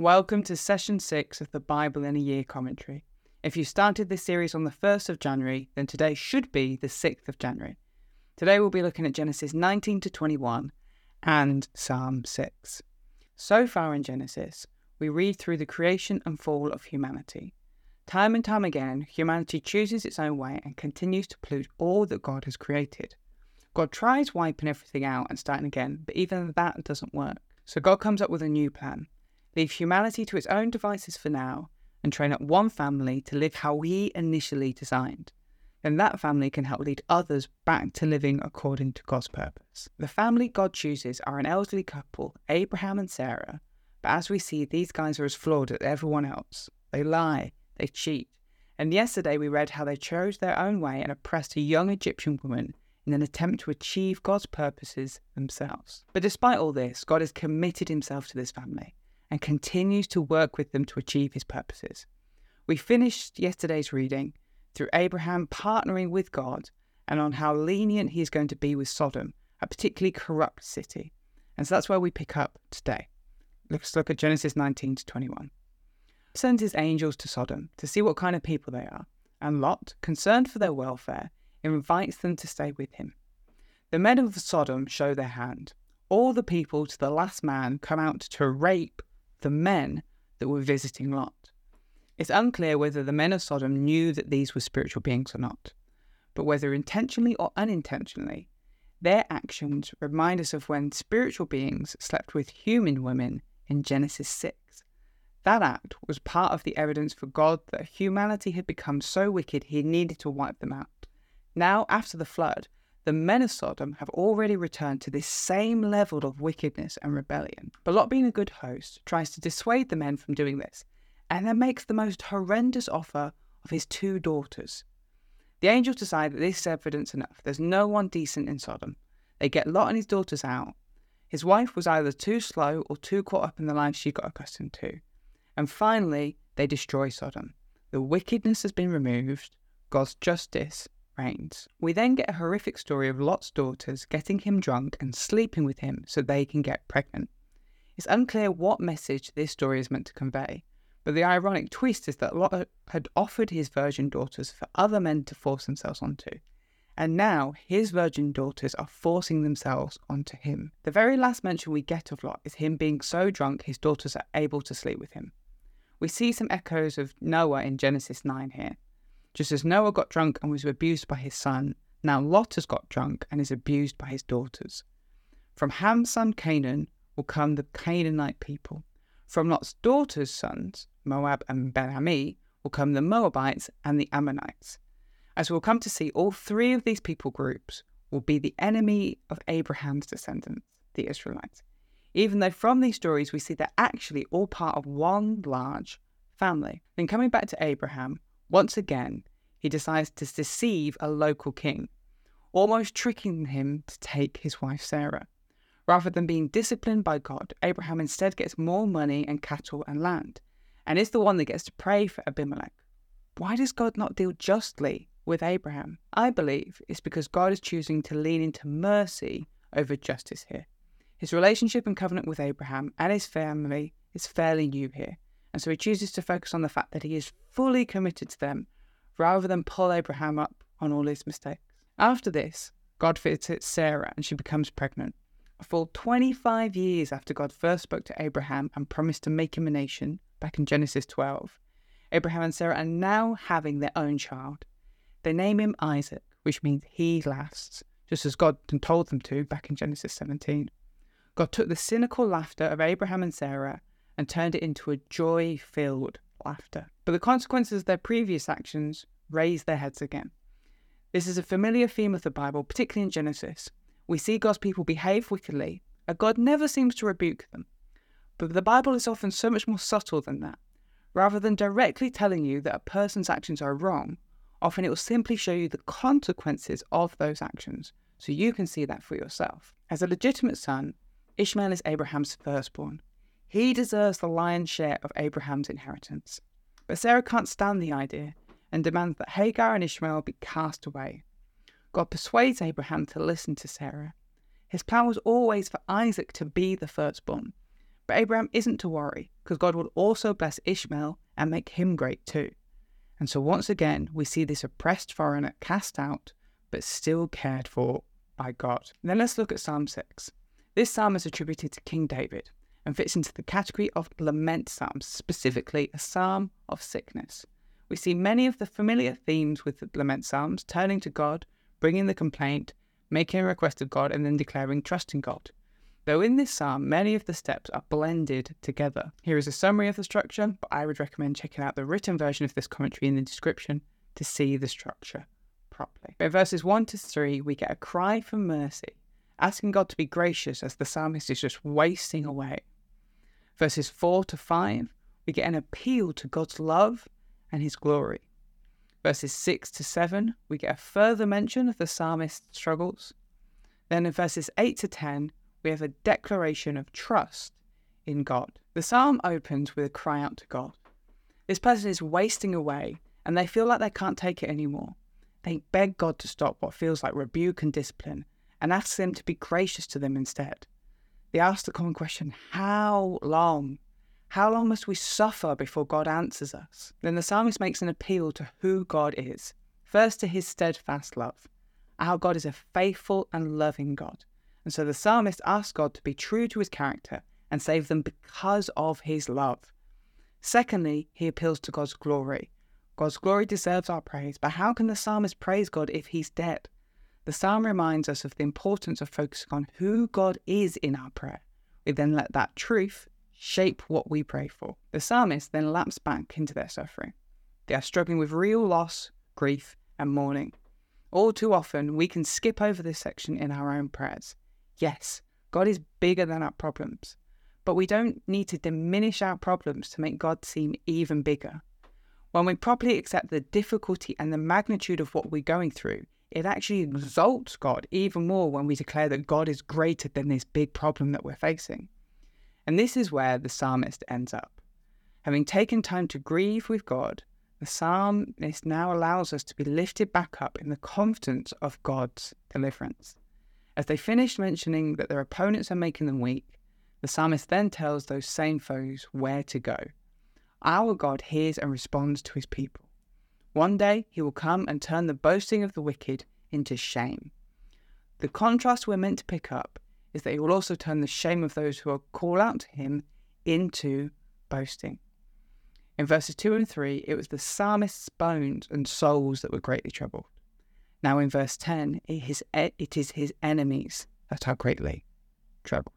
Welcome to session six of the Bible in a Year commentary. If you started this series on the 1st of January, then today should be the 6th of January. Today we'll be looking at Genesis 19 to 21 and Psalm 6. So far in Genesis, we read through the creation and fall of humanity. Time and time again, humanity chooses its own way and continues to pollute all that God has created. God tries wiping everything out and starting again, but even that doesn't work. So God comes up with a new plan leave humanity to its own devices for now, and train up one family to live how we initially designed. Then that family can help lead others back to living according to God's purpose. The family God chooses are an elderly couple, Abraham and Sarah, but as we see, these guys are as flawed as everyone else. They lie, they cheat, and yesterday we read how they chose their own way and oppressed a young Egyptian woman in an attempt to achieve God's purposes themselves. But despite all this, God has committed himself to this family and continues to work with them to achieve his purposes. We finished yesterday's reading through Abraham partnering with God and on how lenient he is going to be with Sodom, a particularly corrupt city. And so that's where we pick up today. Let's look at Genesis 19 to 21. Sends his angels to Sodom to see what kind of people they are, and Lot, concerned for their welfare, invites them to stay with him. The men of Sodom show their hand. All the people to the last man come out to rape the men that were visiting Lot. It's unclear whether the men of Sodom knew that these were spiritual beings or not, but whether intentionally or unintentionally, their actions remind us of when spiritual beings slept with human women in Genesis 6. That act was part of the evidence for God that humanity had become so wicked he needed to wipe them out. Now, after the flood, the men of Sodom have already returned to this same level of wickedness and rebellion. But Lot, being a good host, tries to dissuade the men from doing this, and then makes the most horrendous offer of his two daughters. The angels decide that this is evidence enough. There's no one decent in Sodom. They get Lot and his daughters out. His wife was either too slow or too caught up in the life she got accustomed to. And finally, they destroy Sodom. The wickedness has been removed, God's justice reigns. We then get a horrific story of Lot's daughters getting him drunk and sleeping with him so they can get pregnant. It's unclear what message this story is meant to convey, but the ironic twist is that Lot had offered his virgin daughters for other men to force themselves onto, and now his virgin daughters are forcing themselves onto him. The very last mention we get of Lot is him being so drunk his daughters are able to sleep with him. We see some echoes of Noah in Genesis 9 here. Just as Noah got drunk and was abused by his son, now Lot has got drunk and is abused by his daughters. From Ham's son Canaan will come the Canaanite people. From Lot's daughters' sons, Moab and Ben-Ammi, will come the Moabites and the Ammonites. As we'll come to see, all three of these people groups will be the enemy of Abraham's descendants, the Israelites. Even though from these stories we see they're actually all part of one large family. Then coming back to Abraham, once again, he decides to deceive a local king, almost tricking him to take his wife Sarah. Rather than being disciplined by God, Abraham instead gets more money and cattle and land, and is the one that gets to pray for Abimelech. Why does God not deal justly with Abraham? I believe it's because God is choosing to lean into mercy over justice here. His relationship and covenant with Abraham and his family is fairly new here, and so he chooses to focus on the fact that he is fully committed to them rather than pull Abraham up on all his mistakes. After this, God visits Sarah and she becomes pregnant. A full 25 years after God first spoke to Abraham and promised to make him a nation, back in Genesis 12, Abraham and Sarah are now having their own child. They name him Isaac, which means he lasts, just as God told them to back in Genesis 17. God took the cynical laughter of Abraham and Sarah and turned it into a joy filled laughter. But the consequences of their previous actions raise their heads again. This is a familiar theme of the Bible, particularly in Genesis. We see God's people behave wickedly, and God never seems to rebuke them. But the Bible is often so much more subtle than that. Rather than directly telling you that a person's actions are wrong, often it will simply show you the consequences of those actions, so you can see that for yourself. As a legitimate son, Ishmael is Abraham's firstborn. He deserves the lion's share of Abraham's inheritance. But Sarah can't stand the idea and demands that Hagar and Ishmael be cast away. God persuades Abraham to listen to Sarah. His plan was always for Isaac to be the firstborn, But Abraham isn't to worry, because God will also bless Ishmael and make him great too. And so once again, we see this oppressed foreigner cast out, but still cared for by God. Then let's look at Psalm 6. This psalm is attributed to King David and fits into the category of lament psalms, specifically a psalm of sickness. We see many of the familiar themes with the lament psalms turning to God, bringing the complaint, making a request of God, and then declaring trust in God. Though in this psalm, many of the steps are blended together. Here is a summary of the structure, but I would recommend checking out the written version of this commentary in the description to see the structure properly. In verses 1 to 3, we get a cry for mercy, asking God to be gracious as the psalmist is just wasting away. Verses 4 to 5, we get an appeal to God's love and his glory. Verses 6 to 7, we get a further mention of the psalmist's struggles. Then in verses 8 to 10, we have a declaration of trust in God. The psalm opens with a cry out to God. This person is wasting away and they feel like they can't take it anymore. They beg God to stop what feels like rebuke and discipline and ask Him to be gracious to them instead. They ask the common question How long? How long must we suffer before God answers us? Then the psalmist makes an appeal to who God is. First, to his steadfast love. Our God is a faithful and loving God. And so the psalmist asks God to be true to his character and save them because of his love. Secondly, he appeals to God's glory. God's glory deserves our praise, but how can the psalmist praise God if he's dead? The psalm reminds us of the importance of focusing on who God is in our prayer. We then let that truth shape what we pray for. The psalmist then lapse back into their suffering. They are struggling with real loss, grief, and mourning. All too often, we can skip over this section in our own prayers. Yes, God is bigger than our problems, but we don't need to diminish our problems to make God seem even bigger. When we properly accept the difficulty and the magnitude of what we're going through, it actually exalts God even more when we declare that God is greater than this big problem that we're facing. And this is where the psalmist ends up. Having taken time to grieve with God, the psalmist now allows us to be lifted back up in the confidence of God's deliverance. As they finish mentioning that their opponents are making them weak, the psalmist then tells those same foes where to go. Our God hears and responds to his people. One day he will come and turn the boasting of the wicked into shame. The contrast we're meant to pick up is that he will also turn the shame of those who are call out to him into boasting. In verses 2 and 3, it was the psalmist's bones and souls that were greatly troubled. Now in verse 10, it is, it is his enemies that are greatly troubled.